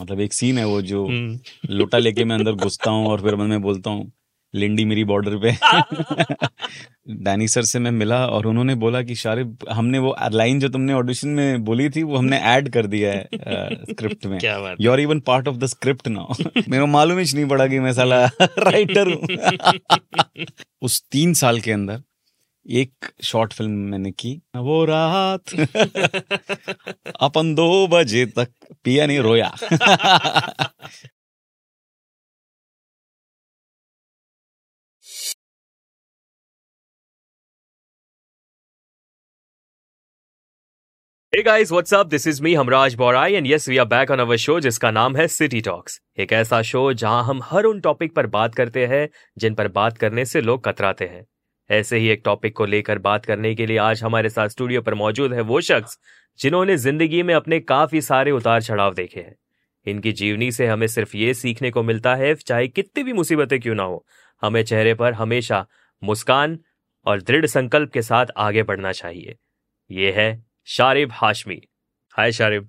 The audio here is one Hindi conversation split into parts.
मतलब एक सीन है वो जो हम्म। लोटा लेके मैं अंदर घुसता हूँ और फिर मन में बोलता हूँ लिंडी मेरी बॉर्डर पे। डैनी सर से मैं मिला और उन्होंने बोला कि शारिब हमने वो लाइन जो तुमने ऑडिशन में बोली थी वो हमने ऐड कर दिया है स्क्रिप्ट में। You are even part of the script now मेरे को मालूम ही नहीं पड़ा कि मैं साला राइटर हूँ। उस तीन साल के अंदर एक शॉर्ट फ़िल्म मैंने की। वो रात। अपन दो बजे तक पिया नहीं रोया। Hey guys, what's up? This is me, Hamraj Borai, and yes, we are back on our show जिसका नाम है सिटी टॉक्स एक ऐसा शो जहाँ हम हर उन टॉपिक पर बात करते हैं जिन पर बात करने से लोग कतराते हैं। ऐसे ही एक टॉपिक को लेकर बात करने के लिए आज हमारे साथ स्टूडियो पर मौजूद है वो शख्स जिन्होंने ज़िंदगी में अपने काफ़ी सारे उतार चढ़ाव देखे हैं। इनकी जीवनी से हमें सिर्फ़ ये सीखने को मिलता है चाहे कितनी भी मुसीबतें क्यों ना हो हमें चेहरे पर हमेशा मुस्कान और दृढ़ संकल्प के साथ आगे बढ़ना चाहिए। ये है Sharib Hashmi. Hi Sharib.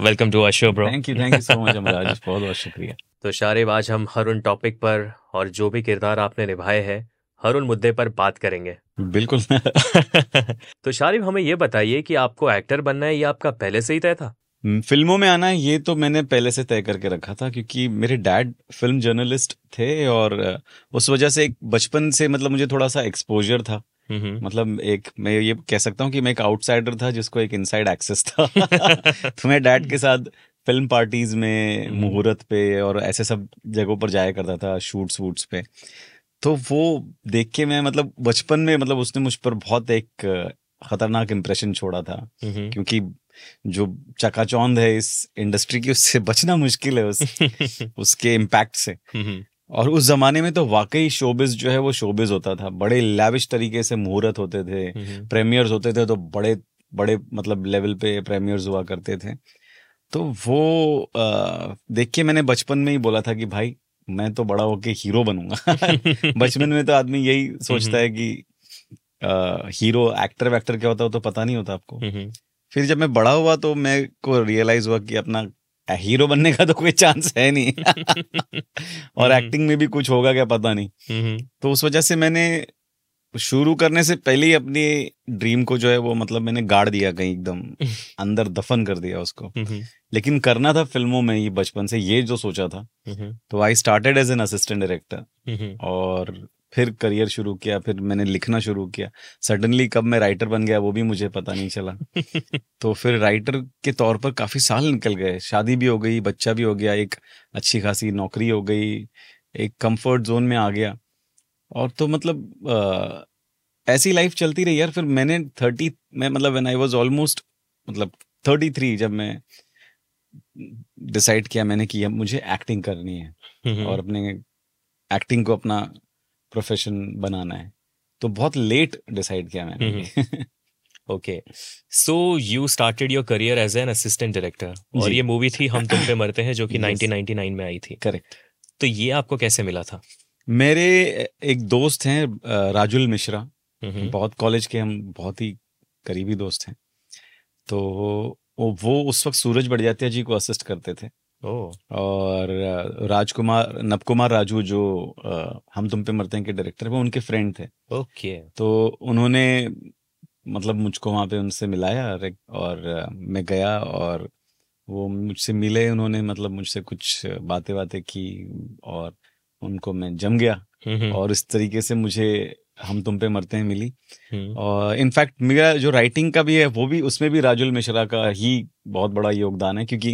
Welcome to our show bro thank you thank you so much बहुत बहुत शुक्रिया। तो शारिब आज हम हर उन टॉपिक पर और जो भी किरदार आपने निभाए हैं हर उन मुद्दे पर बात करेंगे। बिल्कुल। तो शारिफ हमें ये बताइए कि आपको एक्टर बनना है ये आपका पहले से ही तय था? फ़िल्मों में आना ये तो मैंने पहले से तय करके रखा था क्योंकि मेरे डैड फ़िल्म जर्नलिस्ट थे और उस वजह से एक बचपन से मतलब मुझे थोड़ा सा एक्सपोजर था। मतलब एक मैं ये कह सकता हूँ कि मैं एक आउटसाइडर था जिसको एक इनसाइड एक्सेस था। तो मैं डैड के साथ फ़िल्म पार्टीज़ में हम्म। मुहूर्त पे और ऐसे सब जगहों पर जाया करता था शूट्स वूट्स पे। तो वो देख के मैं मतलब बचपन में मतलब उसने मुझ पर बहुत एक खतरनाक इम्प्रेशन छोड़ा था। क्योंकि जो चकाचौंध है इस इंडस्ट्री की उससे बचना मुश्किल है उस उसके इम्पैक्ट से। और उस जमाने में तो वाकई शोबिज जो है वो शोबिज होता था। बड़े लैविश तरीके से मुहूर्त होते थे प्रेमियर्स होते थे तो बड़े बड़े मतलब लेवल पे प्रेमियर्स हुआ करते थे। तो वो आ, देख के मैंने बचपन में ही बोला था कि भाई मैं तो बड़ा होके हीरो बनूँगा बचपन में तो आदमी यही सोचता है कि आ, हीरो एक्टर वैक्टर क्या होता है तो पता नहीं होता आपको हम्म। फिर जब मैं बड़ा हुआ तो मैं को रियलाइज़ हुआ कि अपना हीरो बनने का तो कोई चांस है नहीं और हम्म। एक्टिंग में भी कुछ होगा क्या पता नहीं हम्म। तो उस वजह से मैंने शुरू करने से पहले ही अपनी ड्रीम को जो है वो मतलब मैंने गाड़ दिया कहीं एकदम अंदर दफन कर दिया उसको। लेकिन करना था फ़िल्मों में ही बचपन से ये जो सोचा था। तो I started as an assistant director. और फिर करियर शुरू किया फिर मैंने लिखना शुरू किया सडनली कब मैं राइटर बन गया वो भी मुझे पता नहीं चला तो फिर राइटर के तौर पर काफ़ी साल निकल गए शादी भी हो गई बच्चा भी हो गया एक अच्छी खासी नौकरी हो गई एक कंफर्ट जोन में आ गया और तो मतलब अ, ऐसी लाइफ चलती रही यार फिर मैंने थर्टी मैं मतलब व्हेन आई वाज ऑलमोस्ट मतलब थर्टी थ्री जब मैं डिसाइड किया मैंने कि अब मुझे एक्टिंग करनी है हम्म। और अपने एक्टिंग को अपना प्रोफेशन बनाना है तो बहुत लेट डिसाइड किया मैंने। Okay so you started your career as an assistant director और ये मूवी थी हम तुम पे मरते हैं जो कि Yes. 1999 में आई थी। करेक्ट तो ये आपको कैसे मिला था? मेरे एक दोस्त हैं राजुल मिश्रा। बहुत कॉलेज के हम बहुत ही करीबी दोस्त हैं। तो वो उस वक्त सूरज बड़जातिया जी को असिस्ट करते थे। और राजकुमार नवकुमार राजू जो हम तुम पे मरते हैं के डायरेक्टर वो उनके फ्रेंड थे। ओके। तो उन्होंने मतलब मुझको वहाँ पे उनसे मिलाया और मैं गया और वो मुझसे मिले उन्होंने मतलब मुझसे कुछ बातें बातें की और उनको मैं जम गया हम्म। और इस तरीके से मुझे हम तुम पे मरते हैं मिली हम्म। और इनफैक्ट मेरा जो राइटिंग का भी है वो भी उसमें भी राजुल मिश्रा का ही बहुत बड़ा योगदान है क्योंकि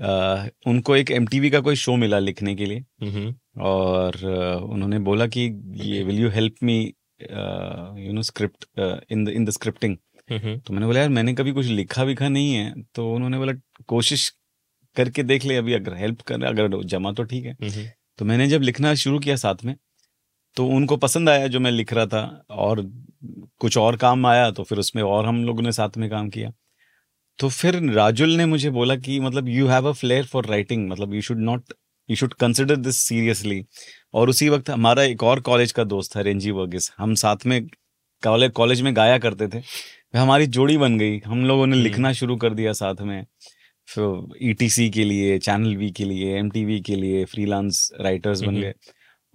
अ, उनको एक एम का कोई शो मिला लिखने के लिए हम्म। और उन्होंने बोला कि ये will you help me you know script in the in the scripting hmm. तो मैंने बोला यार मैंने कभी कुछ लिखा विखा नहीं है तो उन्होंने बोला कोशिश करके देख ले अभी अगर हेल्प कर अगर जमा तो ठीक है हम्म। तो मैंने जब लिखना शुरू किया साथ में तो उनको पसंद आया जो मैं लिख रहा था और कुछ और काम आया तो फिर उसमें और हम लोगों ने साथ में काम किया। तो फिर राजुल ने मुझे बोला कि मतलब you have a flair for writing मतलब you should not you should consider this seriously और उसी वक्त हमारा एक और कॉलेज का दोस्त था रेंजी वर्गिस हम साथ में कॉलेज कॉलेज में गाया करते थे। हमारी जोड़ी बन गई हम लोगों ने हम्म। लिखना शुरू कर दिया साथ में। ईटीसी के लिए चैनल वी के लिए एमटीवी के लिए फ्रीलांस राइटर्स बन हम्म। गए।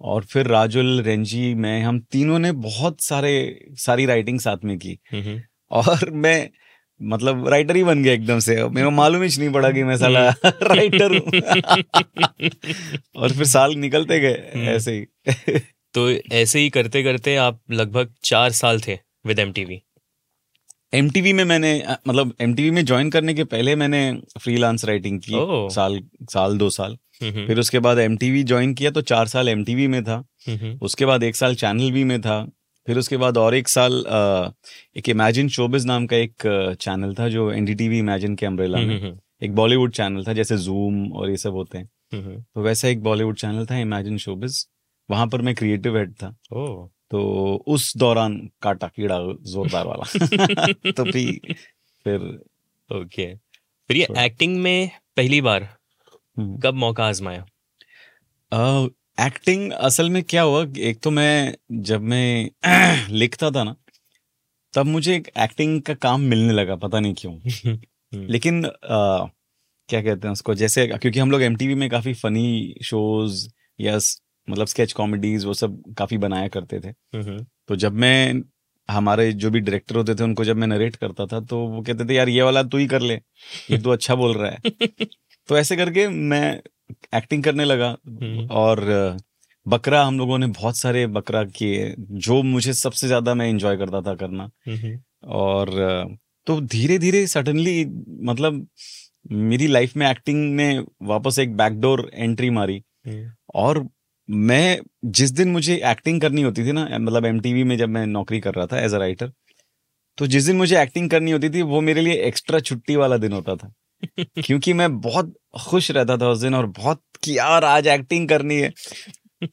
और फिर राजुल रेंजी मैं हम तीनों ने बहुत सारे सारी राइटिंग साथ में की। हम्म, और मैं मतलब राइटर ही बन गया एकदम से। मेरे को मालूम ही नहीं पड़ा कि मैं साला राइटर हूँ। और फिर साल निकलते गए हम्म। ऐसे ही। तो ऐसे ही करते करते आप लगभग चार साल थे विद एम एमटीवी में मैंने मतलब एमटीवी में ज्वाइन करने के पहले मैंने फ्रीलांस राइटिंग की ओह। साल साल दो साल। फिर उसके बाद एम ज्वाइन किया तो चार साल एमटीवी में था। उसके बाद एक साल चैनल वी में था। फिर उसके बाद और एक साल एक इमेजिन शोबिज नाम का एक चैनल था जो एनडीटीवी इमेजिन के अम्ब्रेला में। एक बॉलीवुड चैनल था जैसे जूम और ये सब होते हैं। तो वैसा एक बॉलीवुड चैनल था इमेजिन शोबिज वहाँ पर मैं क्रिएटिव हेड था। ओह। तो उस दौरान काटा कीड़ा जोरदार वाला। तो फिर फिर ओके। फिर ये एक्टिंग में पहली बार हम्म। कब मौका आजमाया? एक्टिंग असल में क्या हुआ एक तो मैं जब मैं लिखता था ना तब मुझे एक एक्टिंग का काम मिलने लगा पता नहीं क्यों। हम्म, लेकिन अ, क्या कहते हैं उसको जैसे क्योंकि हम लोग एमटीवी में काफ़ी फनी शोज़ या मतलब स्केच कॉमेडीज वो सब काफ़ी बनाया करते थे। तो जब मैं हमारे जो भी डायरेक्टर होते थे उनको जब मैं नरेट करता था तो वो कहते थे यार ये वाला तू ही कर ले ये तू अच्छा बोल रहा है। तो ऐसे करके मैं एक्टिंग करने लगा हम्म। और बकरा हम लोगों ने बहुत सारे बकरा किए जो मुझे सबसे ज़्यादा मैं इंजॉय करता था करना। और तो धीरे धीरे सडनली मतलब मेरी लाइफ में एक्टिंग ने वापस एक बैकडोर एंट्री मारी हम्म, और मैं जिस दिन मुझे एक्टिंग करनी होती थी ना मतलब एम में जब मैं नौकरी कर रहा था एज अ राइटर तो जिस दिन मुझे एक्टिंग करनी होती थी वो मेरे लिए एक्स्ट्रा छुट्टी वाला दिन होता था। क्योंकि मैं बहुत खुश रहता था उस दिन और बहुत कि यार आज एक्टिंग करनी है।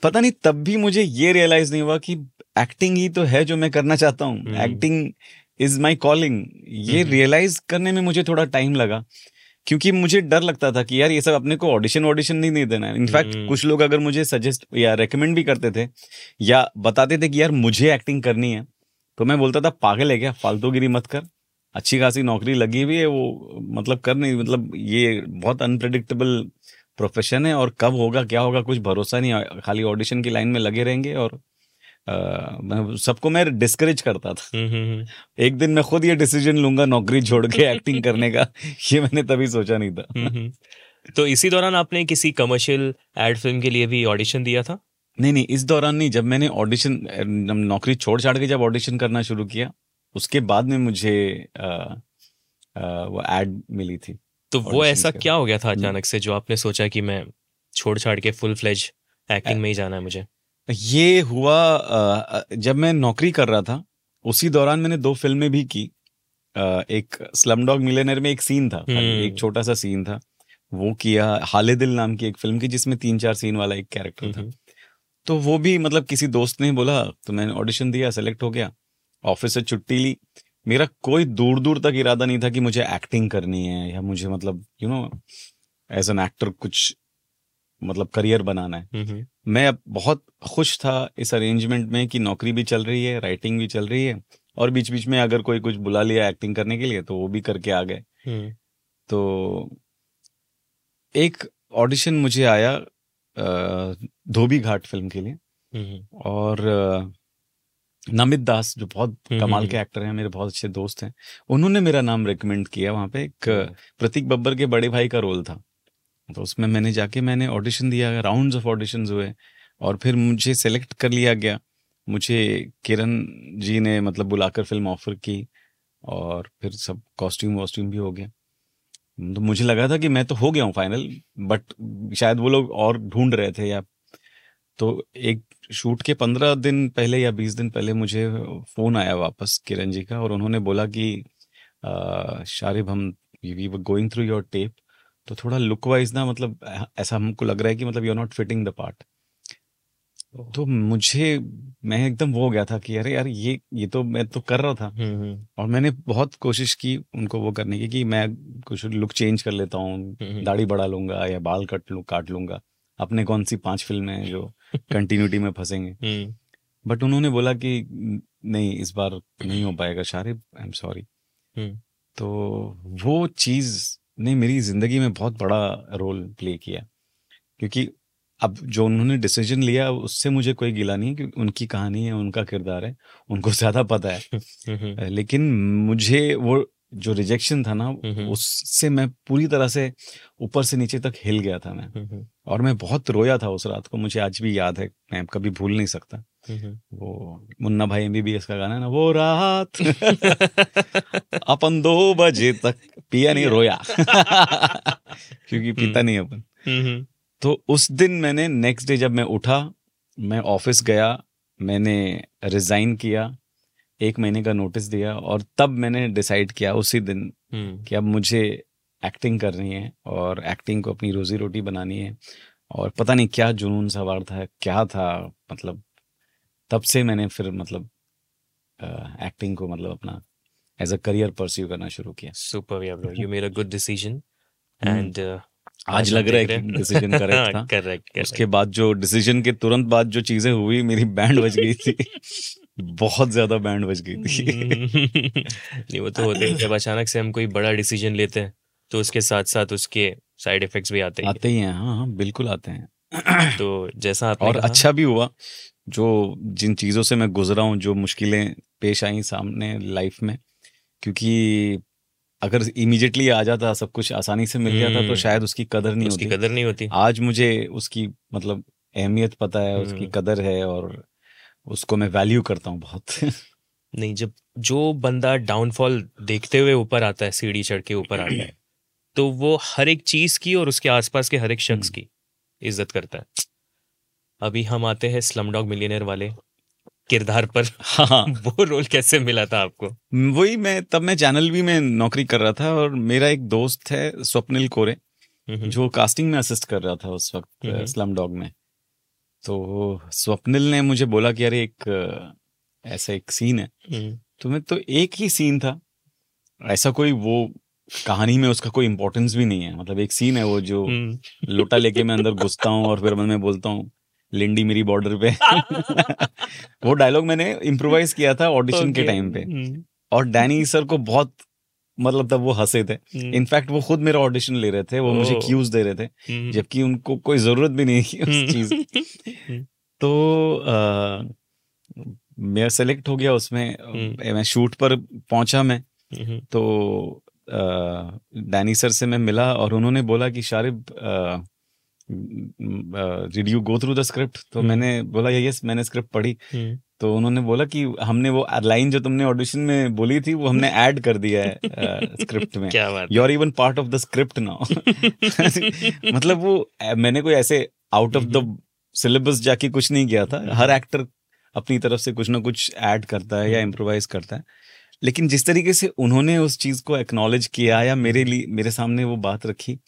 पता नहीं तब भी मुझे ये रियलाइज़ नहीं हुआ कि एक्टिंग ही तो है जो मैं करना चाहता हूँ। Hmm. Acting is my calling ये हम्म। रियलाइज़ करने में मुझे थोड़ा टाइम लगा। क्योंकि मुझे डर लगता था कि यार ये सब अपने को ऑडिशन ऑडिशन नहीं, नहीं देना है। In fact hmm. कुछ लोग अगर मुझे सजेस्ट या रेकमेंड भी करते थे या बताते थे कि यार मुझे एक्टिंग करनी है तो मैं बोलता था पागल है क्या? फालतूगिरी मत कर। अच्छी खासी नौकरी लगी हुई है वो मतलब कर नहीं मतलब ये बहुत अनप्रिडिक्टेबल प्रोफेशन है और कब होगा क्या होगा कुछ भरोसा नहीं खाली ऑडिशन की लाइन में लगे रहेंगे और सबको मैं डिस्करेज करता था। हम्म, हम्म, एक दिन मैं खुद ये डिसीज़न लूँगा नौकरी छोड़ के एक्टिंग करने का। ये मैंने तभी सोचा नहीं था। हम्म, हम्म। तो इसी दौरान आपने किसी कमर्शियल एड फ़िल्म के लिए भी ऑडिशन दिया था? नहीं नहीं इस दौरान नहीं। जब मैंने ऑडिशन नौकरी छोड़ छाड़ के जब ऑडिशन करना शुरू किया उसके बाद में मुझे अ, अ, वो एड मिली थी तो वो ऐसा क्या हो गया था अचानक से जो आपने सोचा कि मैं छोड़ छाड़ के फुल फ्लेज एक्टिंग में ही जाना है मुझे? ये हुआ जब मैं नौकरी कर रहा था उसी दौरान मैंने दो फ़िल्में भी की। एक स्लम डॉग मिलेनर में एक सीन था हम्म। एक छोटा सा सीन था। वो किया हाले दिल नाम की एक फ़िल्म की जिसमें तीन चार सीन वाला एक कैरेक्टर था। हम्म, तो वो भी मतलब किसी दोस्त ने बोला तो मैंने ऑडिशन दिया सेलेक्ट हो गया। ऑफ़िस से छुट्टी ली। मेरा कोई दूर दूर तक इरादा नहीं था कि मुझे एक्टिंग करनी है या मुझे मतलब you know as an actor कुछ मतलब करियर बनाना है। हम्म, मैं अब बहुत खुश था इस अरेंजमेंट में कि नौकरी भी चल रही है राइटिंग भी चल रही है और बीच बीच में अगर कोई कुछ बुला लिया एक्टिंग करने के लिए तो वो भी करके आ गए हम्म, तो एक ऑडिशन मुझे आया धोबी घाट फ़िल्म के लिए हम्म, और नमित दास जो बहुत हम्म, कमाल। के एक्टर हैं मेरे बहुत अच्छे दोस्त हैं उन्होंने मेरा नाम रिकमेंड किया वहाँ पे एक। प्रतीक बब्बर के बड़े भाई का रोल था तो उसमें मैंने जाके मैंने ऑडिशन दिया राउंड्स ऑफ़ ऑडिशन हुए और फिर मुझे सेलेक्ट कर लिया गया। मुझे किरण जी ने मतलब बुलाकर फ़िल्म ऑफ़र की और फिर सब कॉस्ट्यूम वॉस्ट्यूम भी हो गया। तो मुझे लगा था कि मैं तो हो गया हूँ फाइनल बट शायद वो लोग और ढूंढ रहे थे या तो एक शूट के पंद्रह दिन पहले या बीस दिन पहले मुझे फ़ोन आया वापस किरण जी का और उन्होंने बोला कि शारिब हम we were going through your tape तो थोड़ा लुक वाइज ना मतलब ऐसा हमको लग रहा है कि मतलब you are not fitting the part तो मुझे मैं एकदम वो हो गया था कि अरे यार ये ये तो मैं तो कर रहा था। हम्म, हम्म, और मैंने बहुत कोशिश की उनको वो करने की कि मैं कुछ लुक चेंज कर लेता हूँ हम्म, दाढ़ी बढ़ा लूँगा या बाल कट लू काट लूँगा। अपने कौन सी पाँच फ़िल्में हैं जो कंटिन्यूटी में फंसेंगे। बट उन्होंने बोला कि नहीं इस बार नहीं हो पाएगा शारिब आई एम सॉरी। तो वो चीज़ ने मेरी ज़िंदगी में बहुत बड़ा रोल प्ले किया। क्योंकि अब जो उन्होंने डिसीज़न लिया उससे मुझे कोई गिला नहीं क्योंकि उनकी कहानी है उनका किरदार है उनको ज़्यादा पता है। लेकिन मुझे वो जो रिजेक्शन था ना उससे मैं पूरी तरह से ऊपर से नीचे तक हिल गया था मैं। और मैं बहुत रोया था उस रात को मुझे आज भी याद है मैं कभी भूल नहीं सकता। वो मुन्ना भाई एमबीबीएस का गाना है ना वो रात अपन दो बजे तक पिया नहीं रोया। क्योंकि पीता नहीं अपन। तो उस दिन मैंने नेक्स्ट डे जब मैं उठा मैं ऑफ़िस गया मैंने रिजाइन किया एक महीने का नोटिस दिया और तब मैंने डिसाइड किया उसी दिन कि अब मुझे एक्टिंग करनी है और एक्टिंग को अपनी रोजी रोटी बनानी है और पता नहीं क्या जुनून सवार था क्या था मतलब तब से मैंने फिर मतलब एक्टिंग को मतलब अपना एज अ करियर परस्यू करना शुरू किया। Super you made a good decision and आज लग रहा है कि डिसीज़न करेक्ट था। करेक्ट उसके बाद जो डिसीज़न के तुरंत बाद जो चीज़ें हुई मेरी बैंड बज गई थी। बहुत ज़्यादा बैंड बज गई थी। नहीं वो तो होते हैं जब अचानक से हम कोई बड़ा डिसीज़न लेते हैं तो उसके साथ साथ उसके साइड इफेक्ट्स भी आते हैं आते ही हैं। हाँ हाँ बिल्कुल आते हैं। तो जैसा आपने और अच्छा भी हुआ जो जिन चीज़ों से मैं गुजरा हूँ जो मुश्किलें पेश आई सामने लाइफ में क्योंकि अगर इमीडिएटली आ जाता सब कुछ आसानी से मिल जाता तो हम्म। शायद उसकी कदर नहीं उसकी होती कदर नहीं होती आज मुझे उसकी मतलब अहमियत पता है उसकी हम्म। कदर है और उसको मैं वैल्यू करता हूँ बहुत नहीं जब जो बंदा डाउनफॉल देखते हुए ऊपर आता है सीढ़ी चढ़ के ऊपर आता है तो वो हर एक चीज़ की और उसके आसपास के हर एक शख्स हम्म। की इज़्ज़त करता है अभी हम आते हैं स्लम डॉग मिलियनर वाले किरदार पर हाँ। वो रोल कैसे मिला था आपको? वही मैं तब मैं चैनल भी में नौकरी कर रहा था और मेरा एक दोस्त है स्वप्निल कोरे जो कास्टिंग में असिस्ट कर रहा था उस वक्त स्लम डॉग में। तो स्वप्निल ने मुझे बोला कि अरे एक ऐसा एक सीन है। हम्म। तो मैं तो एक ही सीन था। ऐसा कोई वो कहानी में उसका कोई इंपॉर्टेंस भी नहीं है। मतलब एक सीन है वो जो हम्म। लोटा लेके मैं अंदर घुसता हूँ और फिर मैं बोलता हूँ लिंडी मेरी बॉर्डर पे। वो डायलॉग मैंने इम्प्रोवाइज किया था ऑडिशन okay. के टाइम पे। हम्म। और डैनी सर को बहुत मतलब तब वो हंसे थे। In fact hmm. वो खुद मेरा ऑडिशन ले रहे थे वो मुझे क्यूज दे रहे थे हम्म। जबकि उनको कोई ज़रूरत भी नहीं थी उस चीज़ तो आ, मैं सेलेक्ट हो गया उसमें मैं शूट पर पहुँचा मैं। तो डैनी सर से मैं मिला और उन्होंने बोला कि Sharib did you go through the script तो hmm. मैंने बोला यस मैंने स्क्रिप्ट पढ़ी. Hmm. तो उन्होंने बोला कि हमने वो लाइन जो तुमने ऑडिशन में बोली थी वो हमने ऐड कर दिया है स्क्रिप्ट में. क्या बात you are even part of the script now मतलब वो मैंने कोई ऐसे आउट ऑफ़ द सिलेबस जाके कुछ नहीं किया था. हर एक्टर अपनी तरफ़ से कुछ ना कुछ ऐड करता है या इम्प्रोवाइज करता है. लेकिन जिस तरीके से उन्होंने उस चीज़ को एक्नॉलेज किया या मेरे लिए मेरे सामने वो बात रखी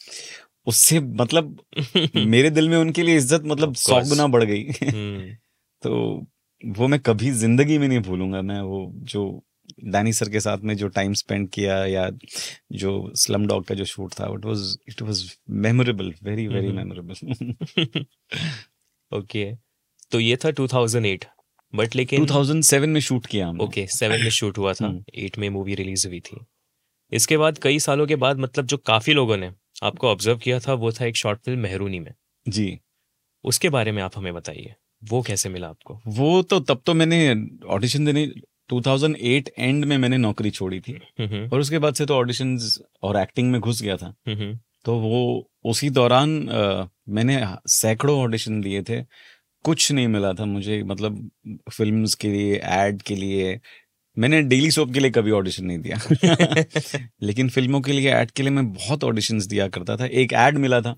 उससे मतलब मेरे दिल में उनके लिए इज़्ज़त मतलब सौ गुना बढ़ गई। हम्म। तो वो मैं कभी ज़िंदगी में नहीं भूलूँगा। मैं वो जो डैनी सर के साथ में जो टाइम स्पेंड किया या जो स्लम डॉग का जो शूट था it was it was memorable very very memorable okay तो ये था 2008 बट लेकिन 2007 में शूट किया हमने। ओके okay, 7 में शूट हुआ था। 8 हम्म। में मूवी रिलीज़ हुई थी। इसके बाद कई सालों के बाद मतलब जो काफ़ी लोगों ने आपको ऑब्ज़र्व किया था वो था एक शॉर्ट फ़िल्म मेहरूनी में। जी। उसके बारे में आप हमें बताइए वो कैसे मिला आपको? वो तो तब तो मैंने ऑडिशन देने 2008 एंड में मैंने नौकरी छोड़ी थी। और उसके बाद से तो ऑडिशन और एक्टिंग में घुस गया था। तो वो उसी दौरान आ, मैंने सैकड़ों ऑडिशन दिए थे। कुछ नहीं मिला था मुझे मतलब फिल्म्स के लिए एड के लिए मैंने डेली सोप के लिए कभी ऑडिशन नहीं दिया। लेकिन फ़िल्मों के लिए एड के लिए मैं बहुत ऑडिशंस दिया करता था। एक एड मिला था।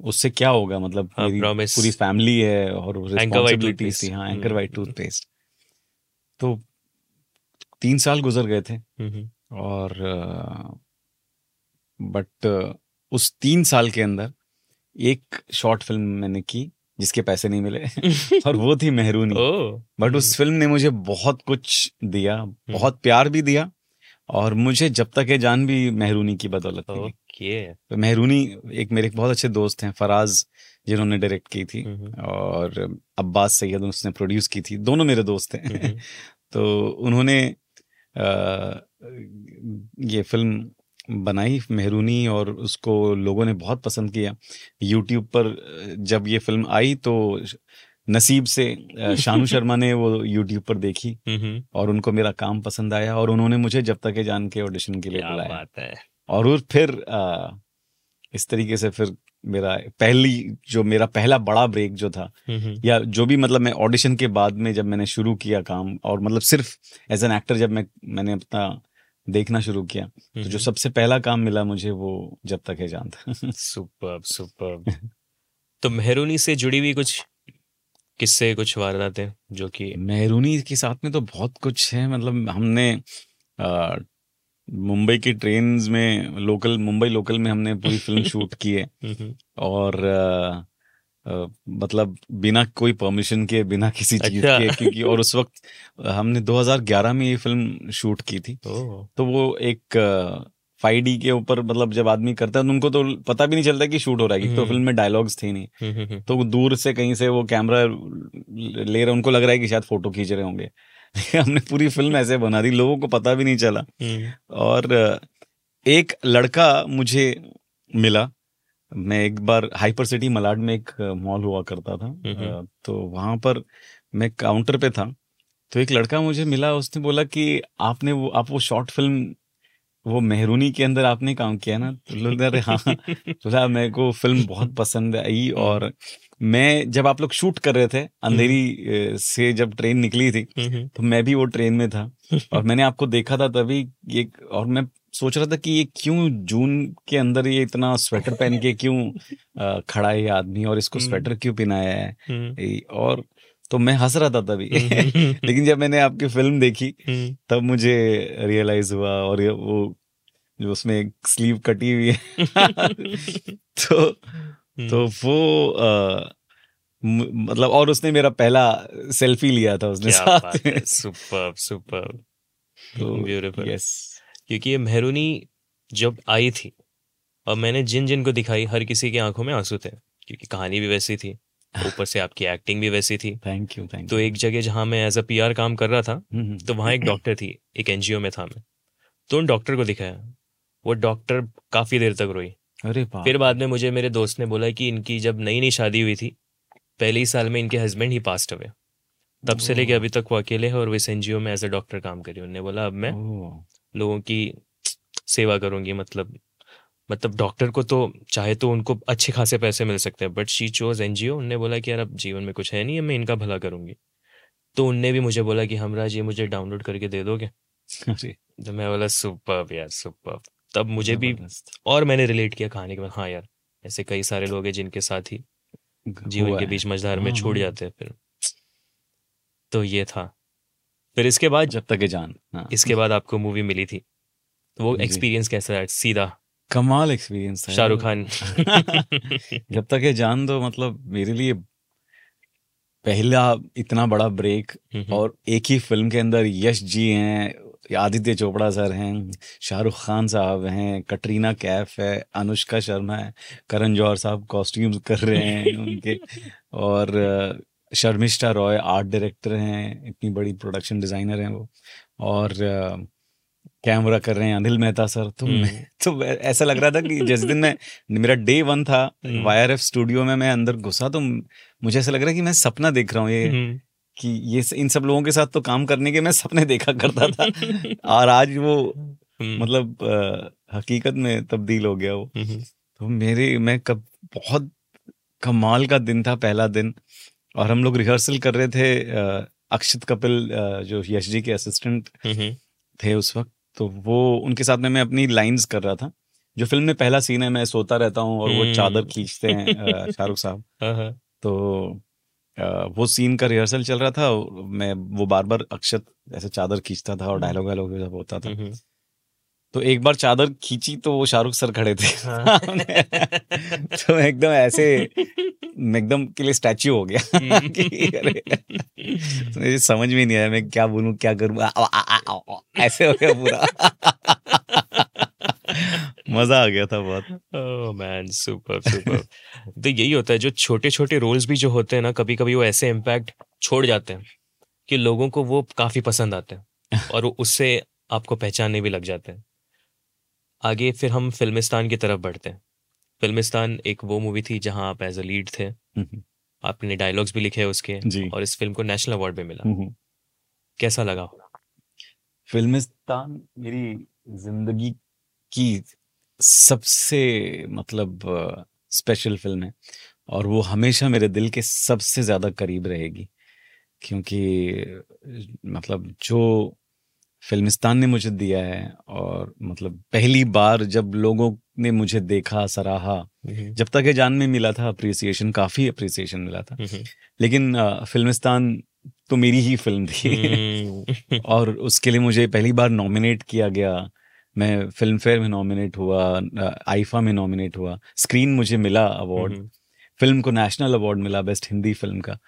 उससे क्या होगा? मतलब हाँ, पूरी फैमिली है और रिस्पॉन्सिबिलिटीज थी हाँ एंकर वाइट टूथपेस्ट तो तीन साल गुजर गए थे। और बट उस तीन साल के अंदर एक शॉर्ट फ़िल्म मैंने की। जिसके पैसे नहीं मिले। और वो थी मेहरूनी। बट उस फ़िल्म ने मुझे बहुत कुछ दिया हम्म। बहुत प्यार भी दिया और मुझे जब तक है जान भी मेहरूनी की बदौलत थी। तो मेहरूनी एक मेरे बहुत अच्छे दोस्त हैं फराज जिन्होंने डायरेक्ट की थी और अब्बास सैयद उसने प्रोड्यूस की थी। दोनों मेरे दोस्त हैं। तो उन्होंने आ, ये फ़िल्म बनाई मेहरूनी और उसको लोगों ने बहुत पसंद किया। यूट्यूब पर जब ये फ़िल्म आई तो नसीब से शानू शर्मा ने वो यूट्यूब पर देखी और उनको मेरा काम पसंद आया और उन्होंने मुझे जब तक जान के ऑडिशन के लिए बुलाया। बात है। और फिर अ, इस तरीके से फिर मेरा पहली जो मेरा पहला बड़ा ब्रेक जो था या जो भी मतलब मैं ऑडिशन के बाद में जब मैंने शुरू किया काम और मतलब सिर्फ़ एज एन एक्टर जब मैं मैंने अपना देखना शुरू किया। तो जो हम्म। सबसे पहला काम मिला मुझे वो जब तक है जान था। सुपर सुपर तो मेहरूनी से जुड़ी हुई कुछ किस्से कुछ वारदातें जो कि मेहरूनी के साथ में तो बहुत कुछ है मतलब हमने मुंबई की ट्रेन्स में लोकल मुंबई लोकल में हमने पूरी फ़िल्म शूट की है। हम्म, और अ, मतलब बिना कोई परमिशन के बिना किसी चीज़ अच्छा। के क्योंकि और उस वक्त हमने 2011 में ये फ़िल्म शूट की थी। तो वो एक फाइव डी के ऊपर मतलब जब आदमी करता है तो उनको तो पता भी नहीं चलता कि शूट हो रहा है तो हम्म। फ़िल्म में डायलॉग्स थे नहीं। हम्म, हम्म, तो दूर से कहीं से वो कैमरा ले रहे उनको लग रहा है कि शायद फ़ोटो खींच रहे होंगे। हमने पूरी फ़िल्म ऐसे बना दी लोगों को पता भी नहीं चला। हम्म, और एक लड़का मुझे मिला मैं एक बार हाइपर सिटी मलाड में एक मॉल हुआ करता था। हम्म। तो वहाँ पर मैं काउंटर पे था तो एक लड़का मुझे मिला उसने बोला कि आपने वो आप वो शॉर्ट फ़िल्म वो मेहरूनी के अंदर आपने काम किया ना? तो अरे हाँ। तो बोला, मेरे को फ़िल्म बहुत पसंद आई और मैं जब आप लोग शूट कर रहे थे अंधेरी से जब ट्रेन निकली थी हम्म, तो मैं भी वो ट्रेन में था और मैंने आपको देखा था तभी ये और मैं सोच रहा था कि ये क्यों जून के अंदर ये इतना स्वेटर पहन के क्यों खड़ा है आदमी और इसको हम्म। स्वेटर क्यों पहनाया है? हम्म, और तो मैं हंस रहा था तभी। हम्म, लेकिन जब मैंने आपकी फ़िल्म देखी हम्म, तब मुझे रियलाइज़ हुआ और वो जो उसमें एक स्लीव कटी हुई है। तो हम्म, तो वो म- मतलब और उसने मेरा पहला सेल्फी लिया था उसने साथ सुपर सुपर ब्यूटीफुल यस क्योंकि ये मेहरूनी जब आई थी और मैंने जिन जिन को दिखाई हर किसी की आँखों में आँसू थे क्योंकि कहानी भी वैसी थी ऊपर से आपकी एक्टिंग भी वैसी थी। थैंक यू थैंक तो एक जगह जहाँ मैं एज अ पी काम कर रहा था तो वहाँ एक डॉक्टर थी एक एनजीओ में था मैं। तो उन डॉक्टर को दिखाया। वो डॉक्टर काफ़ी देर तक रोई। अरे फिर बाद में मुझे मेरे दोस्त ने बोला कि इनकी जब नई नई शादी हुई थी पहले ही साल में इनके हस्बैंड ही पास्ट हुए तब से लेके अभी तक वो अकेले है और वो इस एनजीओ में एज अ डॉक्टर काम करी उन्होंने बोला अब मैं लोगों की सेवा करूँगी मतलब मतलब डॉक्टर को तो चाहे तो उनको अच्छे खासे पैसे मिल सकते हैं बट शी चोज एनजीओ उनने बोला कि यार अब जीवन में कुछ है नहीं है मैं इनका भला करूँगी। तो उनने भी मुझे बोला कि हमराज ये मुझे डाउनलोड करके दे दोगे? तो मैं बोला सुपर यार सुपर तब मुझे भी और मैंने रिलेट किया कहानी के बाद हाँ यार ऐसे कई सारे लोग हैं जिनके साथ ही जीवन के बीच मझधार में छूट हाँ। जाते हैं फिर। तो ये था। फिर इसके बाद जब तक जान हाँ। इसके बाद आपको मूवी मिली थी। तो वो एक्सपीरियंस कैसा है सीधा। कमाल एक्सपीरियंस था। शाहरुख खान। जब तक है जान दो मतलब मेरे लिए पहला इतना बड़ा ब्रेक और एक ही फ़िल्म के अंदर यश जी हैं आदित्य चोपड़ा सर हैं शाहरुख खान साहब हैं कटरीना कैफ है अनुष्का शर्मा है करण जौहर साहब कॉस्ट्यूम्स कर रहे हैं उनके। और शर्मिष्ठा रॉय आर्ट डायरेक्टर हैं इतनी बड़ी प्रोडक्शन डिज़ाइनर हैं वो। और कैमरा कर रहे हैं अनिल मेहता सर। तो हम्म। मैं तो ऐसा लग रहा था कि जिस दिन मैं मेरा डे वन था हम्म। वाई एफ़ स्टूडियो में मैं अंदर घुसा तो मुझे ऐसा लग रहा है कि मैं सपना देख रहा हूँ ये हम्म, कि ये इन सब लोगों के साथ तो काम करने के मैं सपने देखा करता था। और आज वो मतलब अ, हकीकत में तब्दील हो गया वो। तो मेरे मैं कब बहुत कमाल का दिन था पहला दिन। और हम लोग रिहर्सल कर रहे थे अक्षित कपिल जो यश जी के असिस्टेंट हम्म, थे उस वक्त तो वो उनके साथ में मैं अपनी लाइंस कर रहा था जो फ़िल्म में पहला सीन है मैं सोता रहता हूँ और वो हम्म। चादर खींचते हैं शाहरुख साहब। तो वो सीन का रिहर्सल चल रहा था मैं वो बार बार अक्षत ऐसे चादर खींचता था और डायलॉग वायलॉग सब होता था। हम्म, तो एक बार चादर खींची तो वो शाहरुख सर खड़े थे। हाँ। तो एकदम ऐसे मैं एकदम के लिए स्टैच्यू हो गया। हम्म। तो मुझे समझ में नहीं आया मैं क्या बोलूँ क्या करूँ? ऐसे हो गया पूरा। मज़ा आ गया था बहुत। मैन सुपर सुपर तो यही होता है जो छोटे छोटे रोल्स भी जो होते हैं ना कभी कभी वो ऐसे इम्पैक्ट छोड़ जाते हैं कि लोगों को वो काफ़ी पसंद आते हैं और वो उससे आपको पहचानने भी लग जाते हैं। आगे फिर हम फिल्मिस्तान की तरफ़ बढ़ते हैं। फिल्मिस्तान एक वो मूवी थी जहाँ आप एज अ लीड थे। आपने डायलॉग्स भी लिखे उसके और इस फ़िल्म को नेशनल अवार्ड भी मिला। कैसा लगा? फिल्मिस्तान मेरी ज़िंदगी की सबसे मतलब स्पेशल फ़िल्म है और वो हमेशा मेरे दिल के सबसे ज़्यादा करीब रहेगी। क्योंकि मतलब जो फिल्मिस्तान ने मुझे दिया है और मतलब पहली बार जब लोगों ने मुझे देखा सराहा जब तक ये जान में मिला था अप्रिसिएशन काफ़ी अप्रिसिएशन मिला था। लेकिन फिल्मिस्तान तो मेरी ही फ़िल्म थी। हम्म, और उसके लिए मुझे पहली बार नॉमिनेट किया गया। मैं फ़िल्म फेयर में नॉमिनेट हुआ आईफा में नॉमिनेट हुआ। स्क्रीन मुझे मिला अवार्ड हम्म, फ़िल्म को नेशनल अवार्ड मिला बेस्ट हिंदी फ़िल्म का।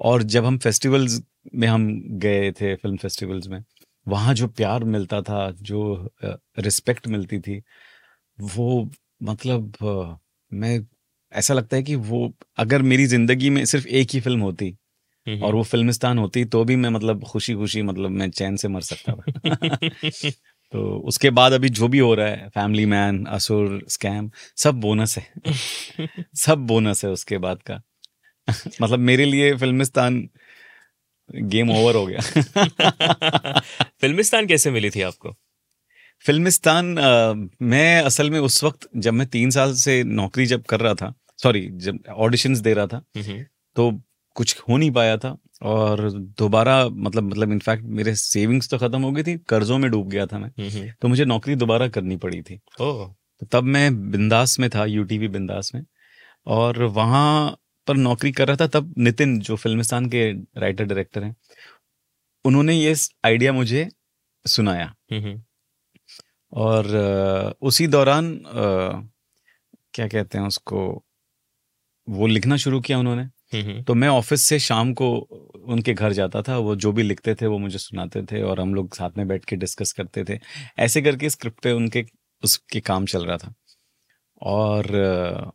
और जब हम फेस्टिवल्स में हम गए थे फ़िल्म फेस्टिवल्स में वहाँ जो प्यार मिलता था जो रिस्पेक्ट मिलती थी वो मतलब मैं ऐसा लगता है कि वो अगर मेरी ज़िंदगी में सिर्फ़ एक ही फ़िल्म होती और वो फिल्मिस्तान होती तो भी मैं मतलब खुशी खुशी मतलब मैं चैन से मर सकता था। तो उसके बाद अभी जो भी हो रहा है फैमिली मैन असुर स्कैम सब बोनस है। सब बोनस है उसके बाद का। मतलब मेरे लिए फिल्मिस्तान गेम ओवर हो गया। फिल्मिस्तान कैसे मिली थी आपको? फिल्मिस्तान अ, मैं असल में उस वक्त जब मैं तीन साल से नौकरी जब कर रहा था सॉरी जब ऑडिशंस दे रहा था तो कुछ हो नहीं पाया था और दोबारा मतलब मतलब इनफैक्ट मेरे सेविंग्स तो खत्म हो गई थी कर्जों में डूब गया था मैं। तो मुझे नौकरी दोबारा करनी पड़ी थी। तो तब मैं बिंदास में था यूटीवी बिंदास में और वहाँ पर नौकरी कर रहा था तब नितिन जो फिल्मिस्तान के राइटर डायरेक्टर हैं उन्होंने ये आइडिया मुझे सुनाया। हम्म, और उसी दौरान क्या कहते हैं उसको वो लिखना शुरू किया उन्होंने। हम्म, तो मैं ऑफ़िस से शाम को उनके घर जाता था वो जो भी लिखते थे वो मुझे सुनाते थे और हम लोग साथ में बैठ के डिस्कस करते थे। ऐसे करके स्क्रिप्ट पे उनके उसके काम चल रहा था। और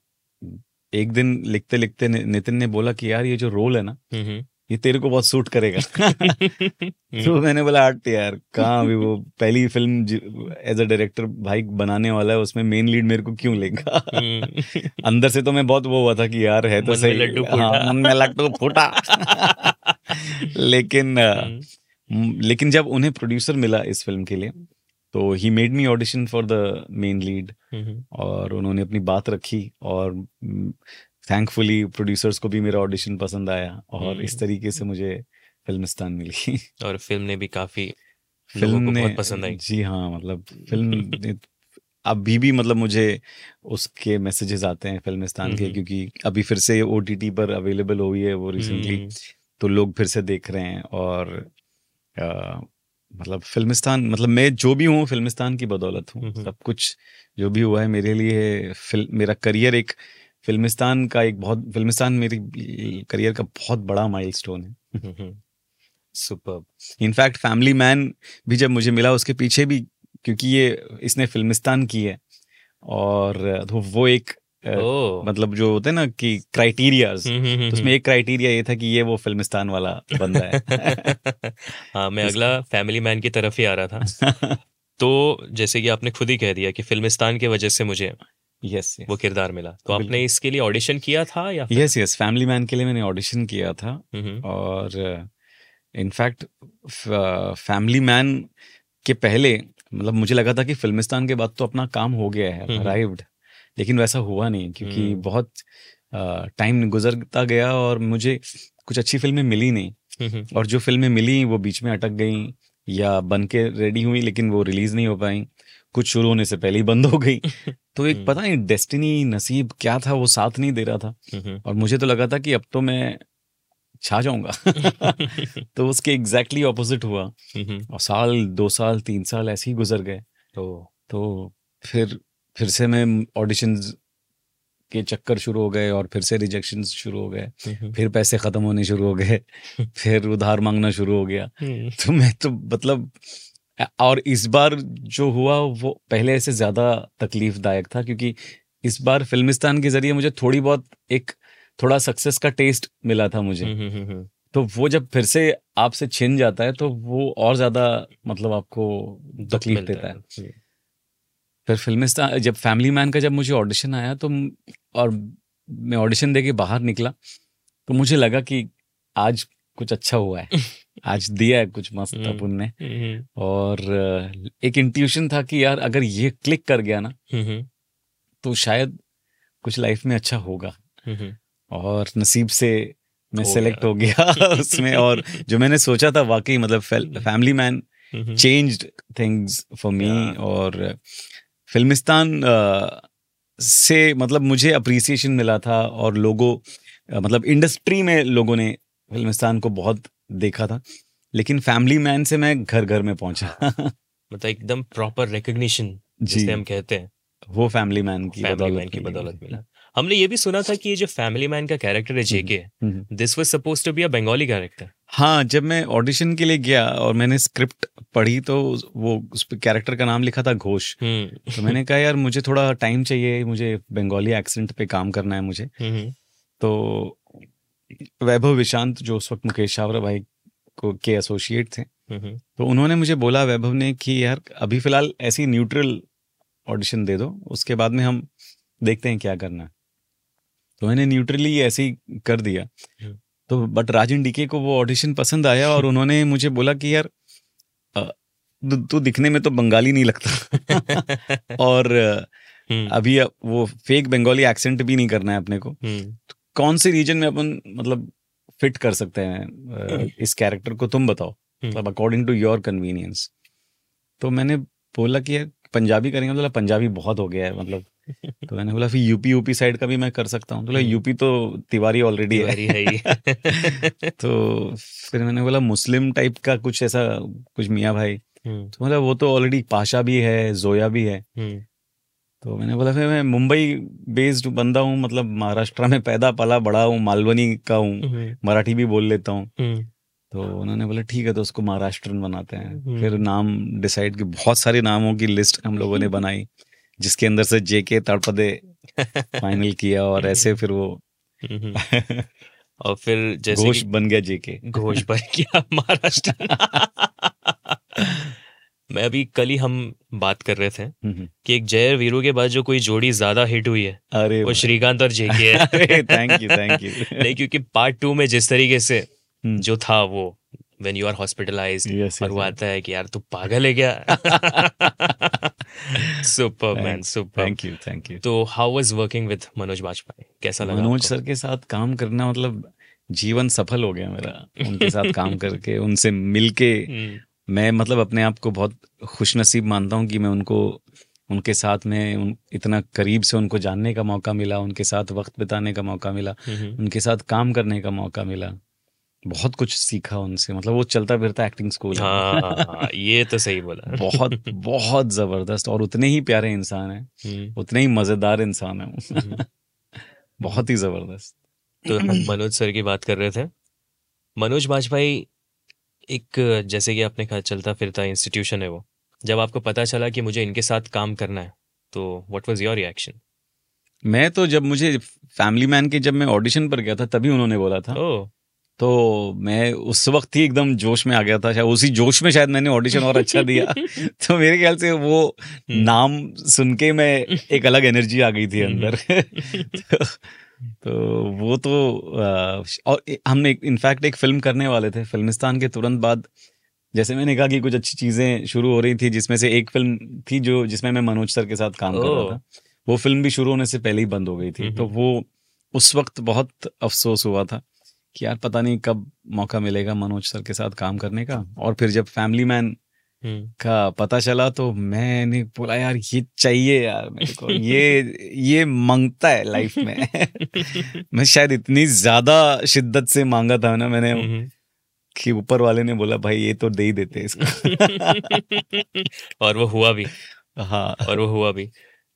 एक दिन लिखते लिखते नितिन ने बोला कि यार ये जो रोल है ना हम्म, ये तेरे को बहुत सूट करेगा। हम्म, तो मैंने बोला हट यार कहाँ अभी वो पहली फ़िल्म एज अ डायरेक्टर भाई बनाने वाला है उसमें मेन लीड मेरे को क्यों लेगा? हम्म, अंदर से तो मैं बहुत वो हुआ था कि यार है तो सही। लड्डू हाँ मन में लड्डू फूटा। लेकिन हम्म, लेकिन जब उन्हें प्रोड्यूसर मिला इस फ़िल्म के लिए तो ही made me audition for the main lead और उन्होंने अपनी बात रखी और थैंकफुली प्रोड्यूसर्स को भी मेरा ऑडिशन पसंद आया और इस हम्म। तरीके से मुझे फिल्मिस्तान मिली और फ़िल्म ने भी काफ़ी फ़िल्म ने बहुत पसंद आई जी हाँ मतलब फ़िल्म अभी भी मतलब मुझे उसके मैसेजेस आते हैं फिल्मिस्तान के हम्म। क्योंकि अभी फिर से ओटीटी पर अवेलेबल हुई है वो रिसेंटली हम्म, तो लोग फिर से देख रहे हैं और मतलब फिल्मिस्तान मतलब मैं जो भी हूँ फिल्मिस्तान की बदौलत हूँ। हम्म। सब कुछ जो भी हुआ है मेरे लिए फ़िल्म मेरा करियर एक फिल्मिस्तान का एक बहुत फिल्मिस्तान मेरी करियर का बहुत बड़ा माइलस्टोन है। हम्म, super in fact family man भी जब मुझे मिला उसके पीछे भी क्योंकि ये इसने फिल्मिस्तान की है और तो वो एक मतलब जो होते हैं ना कि क्राइटेरिया हम्म, हम्म, तो उसमें एक क्राइटेरिया ये था कि ये वो फिल्मिस्तान वाला बंदा है। हाँ मैं अगला फैमिली मैन की तरफ़ ही आ रहा था। तो जैसे कि आपने खुद ही कह दिया कि फिल्मिस्तान की वजह से मुझे यस yes, yes. वो किरदार मिला। तो आपने इसके लिए ऑडिशन किया था या यस यस फैमिली मैन के लिए मैंने ऑडिशन किया था। हम्म, और इनफैक्ट फैमिली मैन के पहले मतलब मुझे लगा था कि फिल्मिस्तान के बाद तो अपना काम हो गया है हम्म। अराइव्ड लेकिन वैसा हुआ नहीं क्योंकि हम्म। बहुत टाइम गुजरता गया और मुझे कुछ अच्छी फ़िल्में मिली नहीं। हम्म, और जो फ़िल्में मिली वो बीच में अटक गई या बन के रेडी हुई लेकिन वो रिलीज़ नहीं हो पाई। कुछ शुरू होने से पहले ही बंद हो गई। तो एक हम्म। पता नहीं डेस्टिनी नसीब क्या था वो साथ नहीं दे रहा था। हम्म, और मुझे तो लगा था कि अब तो मैं छा जाऊँगा। तो उसके एग्जैक्टली ऑपोजिट हुआ। हम्म, और साल दो साल तीन साल ऐसे ही गुजर गए। तो तो फिर फिर से मैं ऑडिशन के चक्कर शुरू हो गए और फिर से रिजेक्शन शुरू हो गए। हम्म, फिर पैसे खत्म होने शुरू हो गए। फिर उधार मांगना शुरू हो गया। हम्म, तो मैं तो मतलब और इस बार जो हुआ वो पहले से ज़्यादा तकलीफदायक था क्योंकि इस बार फिल्मिस्तान के ज़रिए मुझे थोड़ी बहुत एक थोड़ा सक्सेस का टेस्ट मिला था मुझे। हम्म, तो वो जब फिर से आपसे छिन जाता है तो वो और ज़्यादा मतलब आपको तकलीफ़ देता है। फिर फिल्मिस्तान जब फैमिली मैन का जब मुझे ऑडिशन आया तो और मैं ऑडिशन दे के बाहर निकला तो मुझे लगा कि आज कुछ अच्छा हुआ है। आज दिया है कुछ मस्त हम्म। अपन ने। हम्म, और एक इंट्यूशन था कि यार अगर ये क्लिक कर गया ना हम्म, तो शायद कुछ लाइफ में अच्छा होगा। और नसीब से मैं सेलेक्ट हो गया उसमें। और जो मैंने सोचा था वाकई मतलब family man changed things for me. और फिल्मिस्तान से मतलब मुझे अप्रिसिएशन मिला था और लोगों मतलब इंडस्ट्री में लोगों ने फिल्मिस्तान को बहुत देखा था। लेकिन फैमिली मैन से मैं घर घर में पहुँचा। मतलब एकदम प्रॉपर रिकग्निशन जी। जिसे हम कहते हैं। वो फैमिली मैन की फैमिली मैन की बदौलत मिला। हमने ये भी सुना था कि ये जो फैमिली मैन का कैरेक्टर है JK hmm. This was suppose to be a Bengali character हाँ जब मैं ऑडिशन के लिए गया और मैंने स्क्रिप्ट पढ़ी तो वो उस पे कैरेक्टर का नाम लिखा था घोष। हम्म। तो मैंने कहा यार मुझे थोड़ा टाइम चाहिए मुझे बंगाली एक्सेंट पे काम करना है मुझे। हम्म, तो वैभव विशांत जो उस वक्त मुकेश छावरा भाई को के एसोसिएट थे हम्म, तो उन्होंने मुझे बोला वैभव ने कि यार अभी फ़िलहाल ऐसी न्यूट्रल ऑडिशन दे दो उसके बाद में हम देखते हैं क्या करना है। तो मैंने न्यूट्रली ऐसे ही कर दिया। तो बट राजन डीके को वो ऑडिशन पसंद आया और उन्होंने मुझे बोला कि यार तू तू दिखने में तो बंगाली नहीं लगता। और हम्म, अभी वो फेक बंगाली एक्सेंट भी नहीं करना है अपने को। हम्म, कौन से रीजन में अपन मतलब फिट कर सकते हैं इस कैरेक्टर को तुम बताओ। मतलब अकॉर्डिंग टू योर कन्वीनियंस तो मैंने बोला कि यार पंजाबी करेंगे बोला पंजाबी बहुत हो गया है मतलब। तो मैंने बोला फिर यूपी यूपी साइड का भी मैं कर सकता हूँ। तो बोला। यूपी तो तिवारी ऑलरेडी है। है तो फिर मैंने बोला मुस्लिम टाइप का कुछ ऐसा कुछ मियाँ भाई? हम्म, तो मतलब वो तो ऑलरेडी पाशा भी है जोया भी है। हम्म, तो मैंने बोला फिर मैं मुंबई बेस्ड बंदा हूँ मतलब महाराष्ट्र में पैदा पला बड़ा हूँ मालवनी का हूँ हम्म, मराठी भी बोल लेता हूँ। तो उन्होंने बोला ठीक है तो उसको महाराष्ट्रन बनाते हैं। हम्म। फिर नाम डिसाइड की बहुत सारे नामों की लिस्ट हम लोगों ने बनाई जिसके अंदर से जेके तड़पदे फाइनल किया और ऐसे फिर वो हम्म, और फिर जैसे घोष बन गया जेके घोष बन गया महाराष्ट्र। मैं अभी कल ही हम बात कर रहे थे कि एक जय वीरू के बाद जो कोई जोड़ी ज़्यादा हिट हुई है अरे वो श्रीकांत और जेके है। थैंक यू थैंक यू नहीं क्योंकि पार्ट टू में जिस तरीके से हम्म। जो था वो वेन यू आर हॉस्पिटलाइज और वो आता है कि यार तू पागल है क्या? Super man super thank you thank you तो how was working with Manoj Bajpayee कैसा लगा मनोज सर के साथ काम करना मतलब जीवन सफल हो गया मेरा। उनके साथ काम करके उनसे मिलके हम्म, मैं मतलब अपने आप को बहुत खुशनसीब मानता हूँ कि मैं उनको उनके साथ में उन, इतना करीब से उनको जानने का मौका मिला उनके साथ वक्त बिताने का मौका मिला हम्म, उनके साथ काम करने का मौका मिला। बहुत कुछ सीखा उनसे मतलब वो चलता फिरता एक्टिंग स्कूल है। हाँ ये तो सही बोला। बहुत बहुत ज़बरदस्त और उतने ही प्यारे इंसान है हम्म, उतने ही मज़ेदार इंसान है हम्म। बहुत ही ज़बरदस्त। तो हम मनोज सर की बात कर रहे थे। मनोज बाजपेयी एक जैसे कि आपने कहा चलता फिरता इंस्टीट्यूशन है वो। जब आपको पता चला कि मुझे इनके साथ काम करना है तो व्हाट वाज योर रिएक्शन मैं तो जब मुझे फैमिली मैन के जब मैं ऑडिशन पर गया था तभी उन्होंने बोला था। ओह। तो मैं उस वक्त ही एकदम जोश में आ गया था शायद उसी जोश में शायद मैंने ऑडिशन और अच्छा दिया। तो मेरे ख्याल से वो हम्म। नाम सुन के मैं एक अलग एनर्जी आ गई थी अंदर। तो, तो वो तो आ, और हमने इनफैक्ट एक फ़िल्म करने वाले थे फिल्मिस्तान के तुरंत बाद। जैसे मैंने कहा कि कुछ अच्छी चीज़ें शुरू हो रही थी जिसमें से एक फ़िल्म थी जो जिसमें मैं मनोज सर के साथ काम कर रहा। था। वो फ़िल्म भी शुरू होने से पहले ही बंद हो गई थी। तो हम्म। वो उस वक्त बहुत अफसोस हुआ था। कि यार पता नहीं कब मौका मिलेगा मनोज सर के साथ काम करने का। और फिर जब फैमिली मैन हम्म, का पता चला तो मैंने बोला यार ये चाहिए यार मेरे को। ये ये माँगता है लाइफ में। मैं शायद इतनी ज़्यादा शिद्दत से मांगा था ना मैंने हम्म। कि ऊपर वाले ने बोला भाई ये तो दे ही देते इसको। और वो हुआ भी। हाँ। और वो हुआ भी।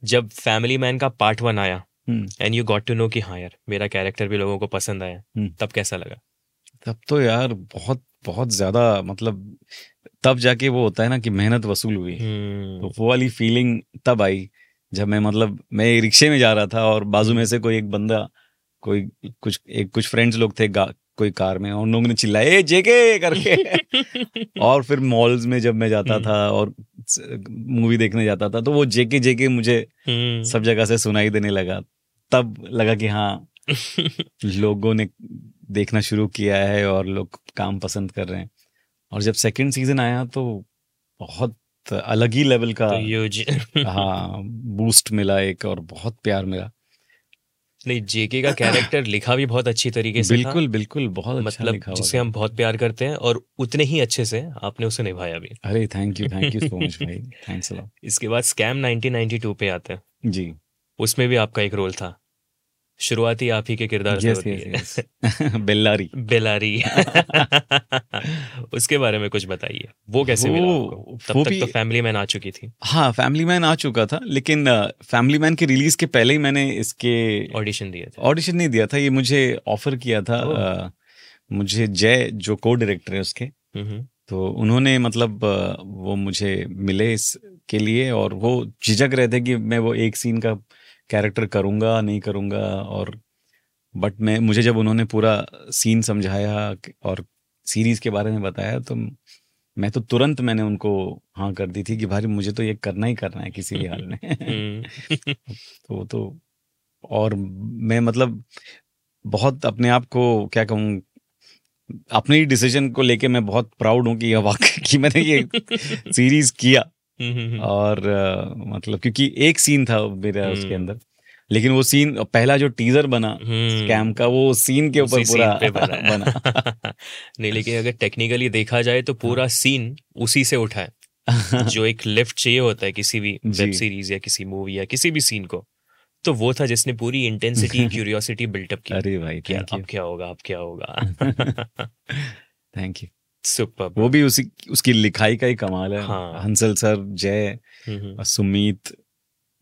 जब फैमिली मैन का पार्ट वन आया हम्म, and you got to know कि हाँ यार मेरा कैरेक्टर भी लोगों को पसंद आया। हम्म। तब कैसा लगा? तब तो यार बहुत बहुत ज़्यादा मतलब तब जाके वो होता है ना कि मेहनत वसूल हुई। हम्म, तो वो वाली फीलिंग तब आई जब मैं मतलब मैं रिक्शे में जा रहा था और बाजू में से कोई एक बंदा कोई कुछ एक कुछ फ्रेंड्स लोग थे कोई कार में और उन लोगों ने चिल्लाए जेके! करके। और फिर मॉल्स में जब मैं जाता था और मूवी देखने जाता था तो वो जेके जेके मुझे सब जगह से सुनाई देने लगा। तब लगा कि हाँ लोगों ने देखना शुरू किया है और लोग काम पसंद कर रहे हैं। और जब सेकंड सीज़न आया तो बहुत अलग ही लेवल का तो हाँ बूस्ट मिला एक और बहुत प्यार मिला। नहीं जेके का कैरेक्टर लिखा भी बहुत अच्छी तरीके से बिल्कुल था। बिल्कुल बहुत अच्छा मतलब लिखा जिसे हम बहुत प्यार करते हैं और उतने ही अच्छे से आपने उसे निभाया भी। अरे thank you thank you so much भाई। थैंक्स अ लॉट इसके बाद स्कैम 1992 पे आते हैं। जी। उसमें भी आपका एक रोल था। शुरुआती आप ही के किरदार से होती है। बेल्लारी। बेलारी उसके बारे में कुछ बताइए। वो कैसे वो, मिला आपको? तब वो तक तो फैमिली मैन आ चुकी थी। हाँ फैमिली मैन आ चुका था लेकिन फैमिली मैन के रिलीज़ के पहले ही मैंने इसके ऑडिशन दिया था। ऑडिशन नहीं दिया था ये मुझे ऑफ़र किया था आ, मुझे जय जो को डायरेक्टर है उसके तो उन्होंने मतलब वो मुझे मिले इसके लिए और वो झिझक रहे थे कि मैं वो एक सीन का कैरेक्टर करूँगा नहीं करूँगा और बट मैं मुझे जब उन्होंने पूरा सीन समझाया और सीरीज़ के बारे में बताया तो मैं तो तुरंत मैंने उनको हाँ कर दी थी कि भाई मुझे तो ये करना ही करना है किसी भी हाल में हम्म। तो तो और मैं मतलब बहुत अपने आप को क्या कहूँ अपने ही डिसीज़न को लेके मैं बहुत प्राउड हूँ कि यह वाकई कि मैंने ये सीरीज़ किया और uh, मतलब क्योंकि एक सीन था मेरा उसके अंदर लेकिन वो सीन पहला जो टीजर बना स्कैम का वो सीन के ऊपर पूरा बना, बना। नहीं लेकिन अगर टेक्निकली देखा जाए तो पूरा सीन उसी से उठा है। जो एक लिफ्ट चाहिए होता है किसी भी वेब सीरीज़ या किसी मूवी या किसी भी सीन को तो वो था जिसने पूरी इंटेंसिटी क्यूरियोसिटी बिल्टअप की। अरे भाई क्या अब क्या होगा अब क्या होगा? थैंक यू सुपर वो भी उसी उसकी लिखाई का ही कमाल है। हाँ. हंसल सर जय सुमीत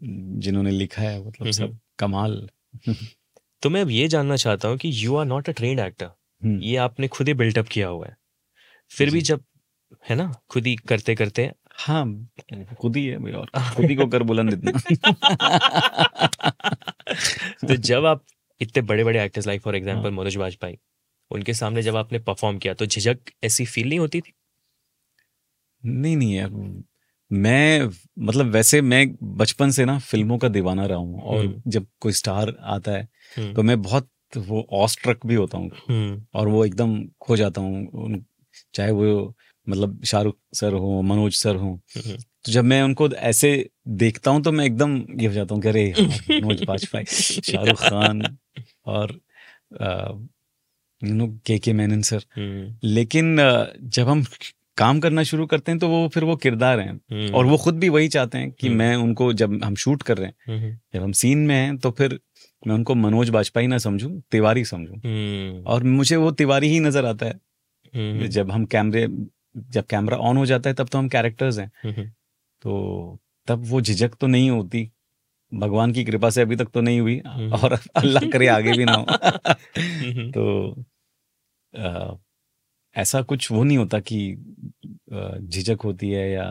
जिन्होंने लिखा है मतलब सब कमाल। तो मैं अब ये जानना चाहता हूँ कि you are not a train actor ये आपने खुद ही बिल्टअप किया हुआ है। फिर भी जब है ना खुद ही करते करते। हाँ खुद ही है भाई और खुद ही को कर बुलंद इतना। तो जब आप इतने बड़े बड़े actors like for example Manoj Vajpayee उनके सामने जब आपने परफॉर्म किया तो झिझक ऐसी फील नहीं होती थी नहीं नहीं यार मैं मतलब वैसे मैं बचपन से ना फ़िल्मों का दीवाना रहा हूँ और हम्म। जब कोई स्टार आता है हम्म। तो मैं बहुत वो ऑस्ट्रक भी होता हूँ हम्म। और वो एकदम खो जाता हूँ चाहे वो मतलब शाहरुख सर हो मनोज सर हो तो जब मैं उनको ऐसे देखता हूँ तो मैं एकदम ये हो जाता हूँ कि अरे मनोज वाजपेयी शाहरुख खान और यू नो के के मैनन सर लेकिन जब हम काम करना शुरू करते हैं तो वो फिर वो किरदार हैं। हम्म। और वो खुद भी वही चाहते हैं कि हम्म। मैं उनको जब हम शूट कर रहे हैं हम्म। जब हम सीन में हैं तो फिर मैं उनको मनोज बाजपेयी ना समझू तिवारी समझू। और मुझे वो तिवारी ही नज़र आता है। जब हम कैमरे जब कैमरा ऑन हो जाता है तब तो हम कैरेक्टर्स हैं। तो तब वो झिझक तो नहीं होती। भगवान की कृपा से अभी तक तो नहीं हुई। और अल्लाह करे आगे भी ना हो। तो ऐसा कुछ वो नहीं होता कि झिझक होती है या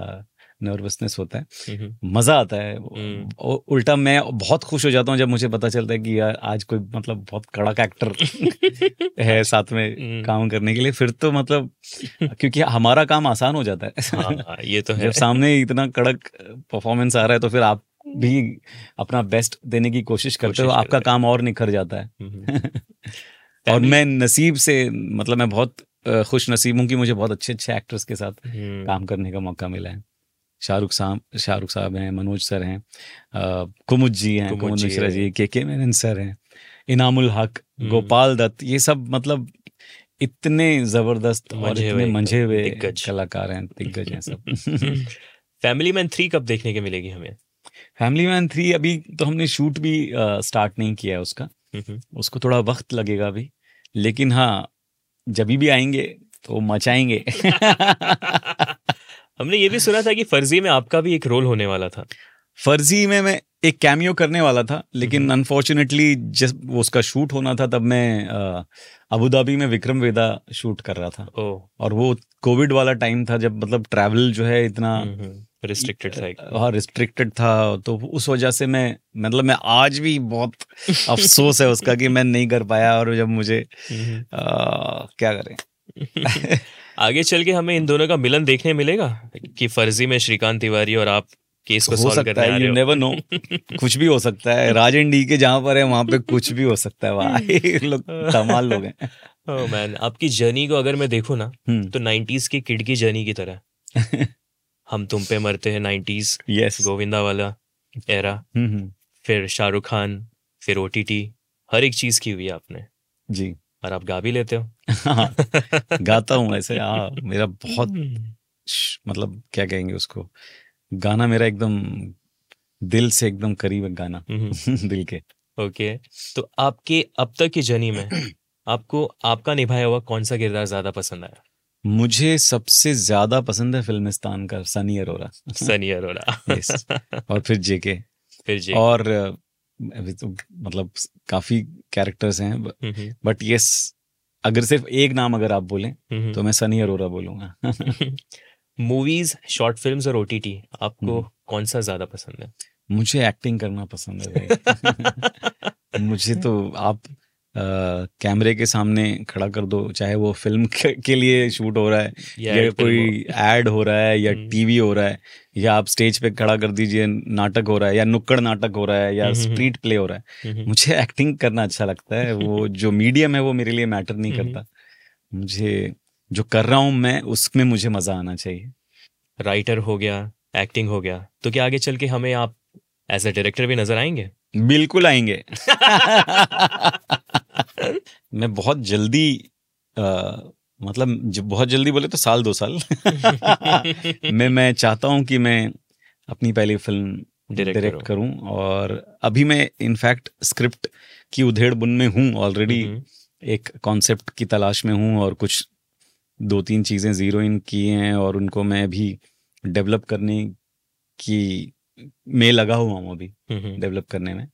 नर्वसनेस होता है। मज़ा आता है। हम्म। उल्टा मैं बहुत खुश हो जाता हूँ जब मुझे पता चलता है कि यार आज कोई मतलब बहुत कड़क एक्टर है साथ में। काम करने के लिए। फिर तो मतलब क्योंकि हमारा काम आसान हो जाता है। हाँ, हाँ, ये तो है। जब सामने इतना कड़क परफॉर्मेंस आ रहा है तो फिर आप भी अपना बेस्ट देने की कोशिश करते हो आपका काम और निखर जाता है। और मैं नसीब से मतलब मैं बहुत खुश नसीब हूँ कि मुझे बहुत अच्छे अच्छे एक्टर्स के साथ हम्म। काम करने का मौका मिला है। शाहरुख साहब शाहरुख साहब हैं मनोज सर हैं कुमुद जी हैं कुमुद मिश्रा जी के के मेनन सर हैं इनामुल हक हम्म। गोपाल दत्त ये सब मतलब इतने ज़बरदस्त और इतने मंझे हुए कलाकार हैं दिग्गज हैं सब। फैमिली मैन थ्री कब देखने के मिलेगी हमें? फैमिली मैन थ्री अभी तो हमने शूट भी स्टार्ट नहीं किया है उसका। उसको थोड़ा वक्त लगेगा अभी। लेकिन हाँ जब भी आएँगे तो मचाएँगे। हमने ये भी सुना था कि फर्जी में आपका भी एक रोल होने वाला था। फर्जी में मैं एक कैमियो करने वाला था लेकिन अनफॉर्चुनेटली जब उसका शूट होना था तब मैं अबू धाबी में विक्रम वेदा शूट कर रहा था। ओ। और वो कोविड वाला टाइम था जब मतलब ट्रैवल जो है इतना रिस्ट्रिक्टेड था हाँ रिस्ट्रिक्टेड था तो उस वजह से मैं मतलब मैं आज भी बहुत अफसोस है उसका कि मैं नहीं कर पाया और जब मुझे हम्म। आ, क्या करें? आगे चल के हमें इन दोनों का मिलन देखने मिलेगा कि फर्जी में श्रीकांत तिवारी और आप केस को हो सकता है यू नेवर नो कुछ भी हो सकता है राजन डी के जहाँ पर है वहाँ पे कुछ भी हो सकता है भाई। लोग कमाल लोग हैं। ओह मैन Oh, आपकी जर्नी को अगर मैं देखूँ ना हम्म। तो 90s की किड की जर्नी की तरह। हम तुम पे मरते हैं 90s यस गोविंदा वाला एरा। फिर शाहरुख खान फिर ओटीटी हर एक चीज़ की हुई आपने। जी। और आप गा भी लेते हो। हाँ, गाता हूँ ऐसे हाँ मेरा बहुत हम्म। मतलब क्या कहेंगे उसको गाना मेरा एकदम दिल से एकदम करीब है गाना हम्म, दिल के। Okay okay. तो आपके अब तक की जर्नी में आपको आपका निभाया हुआ कौन सा किरदार ज़्यादा पसंद आया? मुझे सबसे ज़्यादा पसंद है फिल्मिस्तान का सनी अरोरा। सनी अरोरा। Yes. और फिर जेके फिर जी और अभी तो मतलब काफ़ी कैरेक्टर्स हैं हम्म, बट यस अगर सिर्फ़ एक नाम अगर आप बोलें हम्म, तो मैं सनी अरोरा बोलूँगा। मूवीज़ शॉर्ट फिल्म्स और ओटीटी आपको हम्म। कौन सा ज़्यादा पसंद है? मुझे एक्टिंग करना पसंद है मुझे तो आप कैमरे के सामने खड़ा कर दो चाहे वो फ़िल्म के, के लिए शूट हो रहा है या या कोई एड हो रहा है या हम्म। टीवी हो रहा है या आप स्टेज पे खड़ा कर दीजिए नाटक हो रहा है या नुक्कड़ नाटक हो रहा है या हम्म, हम्म, स्ट्रीट प्ले हो रहा है। मुझे एक्टिंग करना अच्छा लगता है वो जो मीडियम है वो मेरे लिए मैटर नहीं। करता। मुझे जो कर रहा हूँ मैं उसमें मुझे मज़ा आना चाहिए। राइटर हो गया एक्टिंग हो गया तो क्या आगे चल के हमें आप एज अ डायरेक्टर भी नज़र आएँगे? बिल्कुल आएँगे। मैं बहुत जल्दी अ, मतलब ज- बहुत जल्दी बोले तो साल दो साल। मैं मैं चाहता हूँ कि मैं अपनी पहली फ़िल्म डायरेक्ट करो। और अभी मैं इनफैक्ट स्क्रिप्ट की उधेड़ बुन में हूँ ऑलरेडी हम्म, एक कॉन्सेप्ट की तलाश में हूँ और कुछ दो तीन चीज़ें ज़ीरो इन की हैं और उनको मैं अभी डेवलप करने की में लगा हुआ हूँ अभी हम्म, हम्म, डेवलप करने में।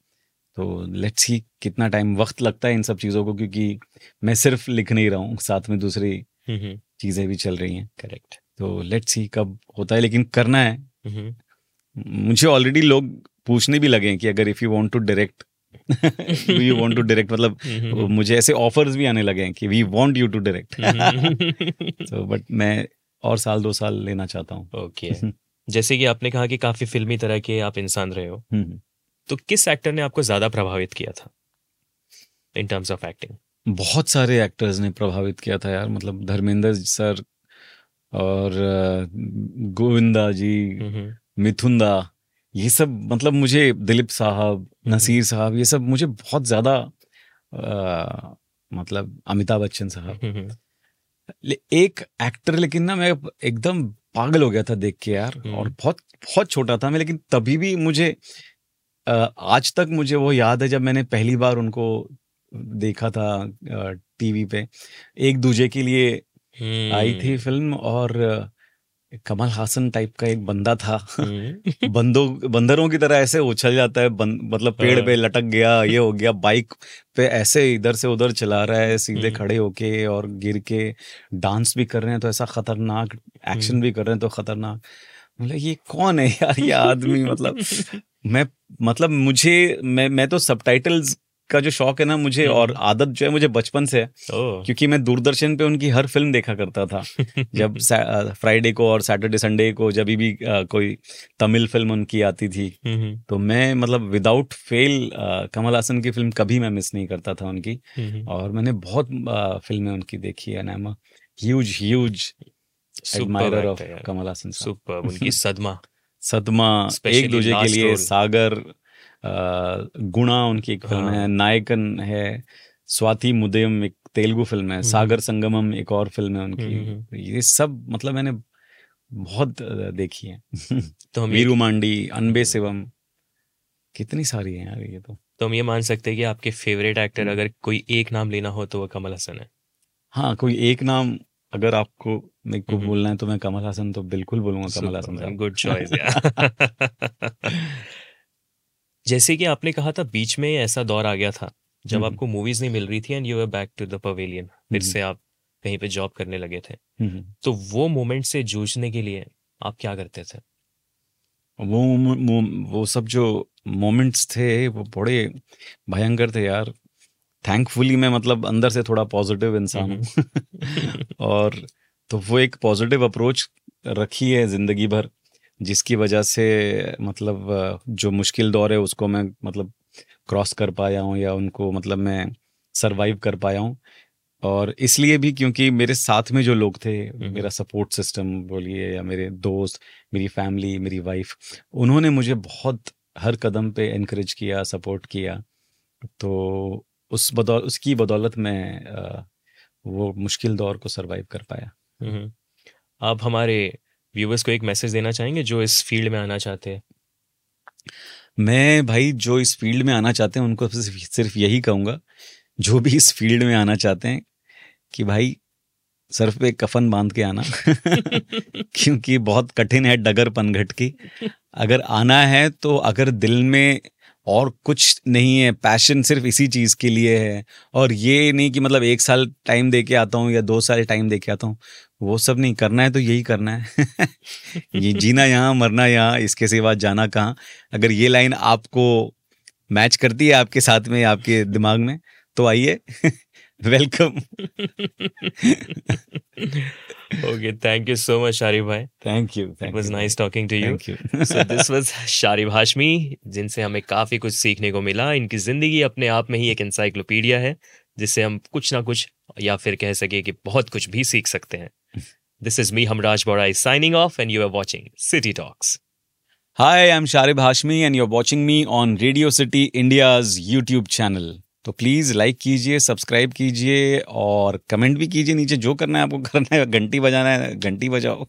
तो लेट्स सी कितना टाइम वक्त लगता है इन सब चीज़ों को क्योंकि मैं सिर्फ़ लिख नहीं रहा हूँ साथ में दूसरी हम्म, हम्म, चीज़ें भी चल रही हैं। करेक्ट तो लेट्स सी कब होता है लेकिन करना है। हम्म, मुझे ऑलरेडी लोग पूछने भी लगे हैं कि अगर if you want to direct do you want to direct मतलब मुझे ऐसे ऑफर्स भी आने लगे हैं कि we want you to direct तो बट मैं और साल दो साल लेना चाहता हूँ। Okay okay. जैसे कि आपने कहा कि काफ़ी फिल्मी तरह के आप इंसान रहे हो। तो किस एक्टर ने आपको ज़्यादा प्रभावित किया था? इन टर्म्स ऑफ़ एक्टिंग बहुत सारे एक्टर्स ने प्रभावित किया था यार मतलब धर्मेंद्र सर और गोविंदा जी मिथुन दा ये सब मतलब मुझे दिलीप साहब नसीर साहब ये सब मुझे बहुत ज़्यादा मतलब अमिताभ बच्चन साहब। एक एक्टर लेकिन ना मैं एकदम पागल हो गया था देख के यार हम्म। और बहुत बहुत छोटा था मैं लेकिन तभी भी मुझे आज तक मुझे वो याद है जब मैंने पहली बार उनको देखा था टीवी पे एक दूजे के लिए आई हम्म। थी फ़िल्म और कमल हासन टाइप का एक बंदा था बंदों बंदरों की तरह ऐसे उछल जाता है बन, मतलब पेड़ पे हाँ। लटक गया ये हो गया बाइक पे ऐसे इधर से उधर चला रहा है सीधे हम्म। खड़े होके और गिर के डांस भी कर रहे हैं तो ऐसा खतरनाक एक्शन हम्म। भी कर रहे हैं तो खतरनाक मतलब ये कौन है यार ये आदमी मतलब मैं मतलब मुझे मैं मैं तो सबटाइटल्स का जो शौक है ना मुझे हम्म। और आदत जो है मुझे बचपन से है। क्योंकि मैं दूरदर्शन पे उनकी हर फ़िल्म देखा करता था। जब फ्राइडे को और सैटरडे संडे को जब भी अ, कोई तमिल फ़िल्म उनकी आती थी हम्म, तो मैं मतलब विदाउट फेल कमल हासन की फ़िल्म कभी मैं मिस नहीं करता था उनकी। हम्म, और मैंने बहुत फ़िल्में उनकी देखी है I huge huge admirer of Kamal Haasan Superb, उनकी सदमा। सदमा एक दूजे के लिए सागर गुणा उनकी एक फ़िल्म हाँ। है। नायकन है स्वाति मुदयम एक तेलुगु फ़िल्म है हम्म। सागर संगमम एक और फ़िल्म है हम्म, उनकी ये सब मतलब मैंने बहुत देखी है। तो हम वीरू मांडी अनबे शिवम कितनी सारी हैं यार ये तो। तो हम ये मान सकते हैं कि आपके फेवरेट एक्टर हम्म। अगर कोई एक नाम लेना हो तो वो कमल हसन है। हाँ कोई एक नाम अगर आपको मेरे को। बोलना है तो मैं कमल हासन तो बिल्कुल बोलूँगा कमल हासन गुड चॉइस जैसे कि आपने कहा था बीच में ऐसा दौर आ गया था जब। आपको मूवीज़ नहीं मिल रही थी and you were back to the pavilion फिर। से आप कहीं पे जॉब करने लगे थे। तो वो मोमेंट से जूझने के लिए आप क्या करते थे वो वो वो सब जो मोमेंट्स थे वो बड़े भयंकर थे यार थैंकफुली मैं मतलब अंदर से थोड़ा पॉजिटिव इंसान हूँ। और तो वो एक पॉजिटिव अप्रोच रखी है ज़िंदगी भर जिसकी वजह से मतलब जो मुश्किल दौर है उसको मैं मतलब क्रॉस कर पाया हूँ या उनको मतलब मैं सरवाइव कर पाया हूँ। और इसलिए भी क्योंकि मेरे साथ में जो लोग थे मेरा सपोर्ट सिस्टम बोलिए या मेरे दोस्त मेरी फैमिली मेरी वाइफ उन्होंने मुझे बहुत हर कदम पे इनक्रेज किया सपोर्ट किया। तो उस बदौल उसकी बदौलत मैं वो मुश्किल दौर को सरवाइव कर पाया। आप हमारे व्यूवर्स को एक मैसेज देना चाहेंगे जो इस फ़ील्ड में आना चाहते हैं? मैं भाई जो इस फ़ील्ड में आना चाहते हैं उनको सिर्फ़ यही कहूँगा जो भी इस फ़ील्ड में आना चाहते हैं कि भाई सर पे कफन बाँध के आना। क्योंकि बहुत कठिन है डगर पनघट की अगर आना है तो अगर दिल में और कुछ नहीं है पैशन सिर्फ़ इसी चीज़ के लिए है। और ये नहीं कि मतलब एक साल टाइम दे के आता हूँ या दो साल टाइम दे के आता हूँ, वो सब नहीं, करना है तो यही करना है। ये जीना यहाँ, मरना यहाँ, इसके सिवा जाना कहाँ? अगर ये लाइन आपको मैच करती है आपके साथ में, आपके दिमाग में तो आइए। Welcome okay thank you so much Shari भाई thank you it was nice talking to you so this was Shari Hashmi जिनसे हमें काफ़ी कुछ सीखने को मिला। इनकी ज़िंदगी अपने आप में ही एक इंसाइक्लोपीडिया है जिससे हम कुछ ना कुछ या फिर कह सके कि बहुत कुछ भी सीख सकते हैं। This is me Hamraj Bora is signing off and you are watching city talks hi I am Sharib Hashmi and you are watching me on radio city India's YouTube channel तो प्लीज़ लाइक कीजिए सब्सक्राइब कीजिए और कमेंट भी कीजिए नीचे जो करना है आपको करना है, घंटी बजाना है, घंटी बजाओ।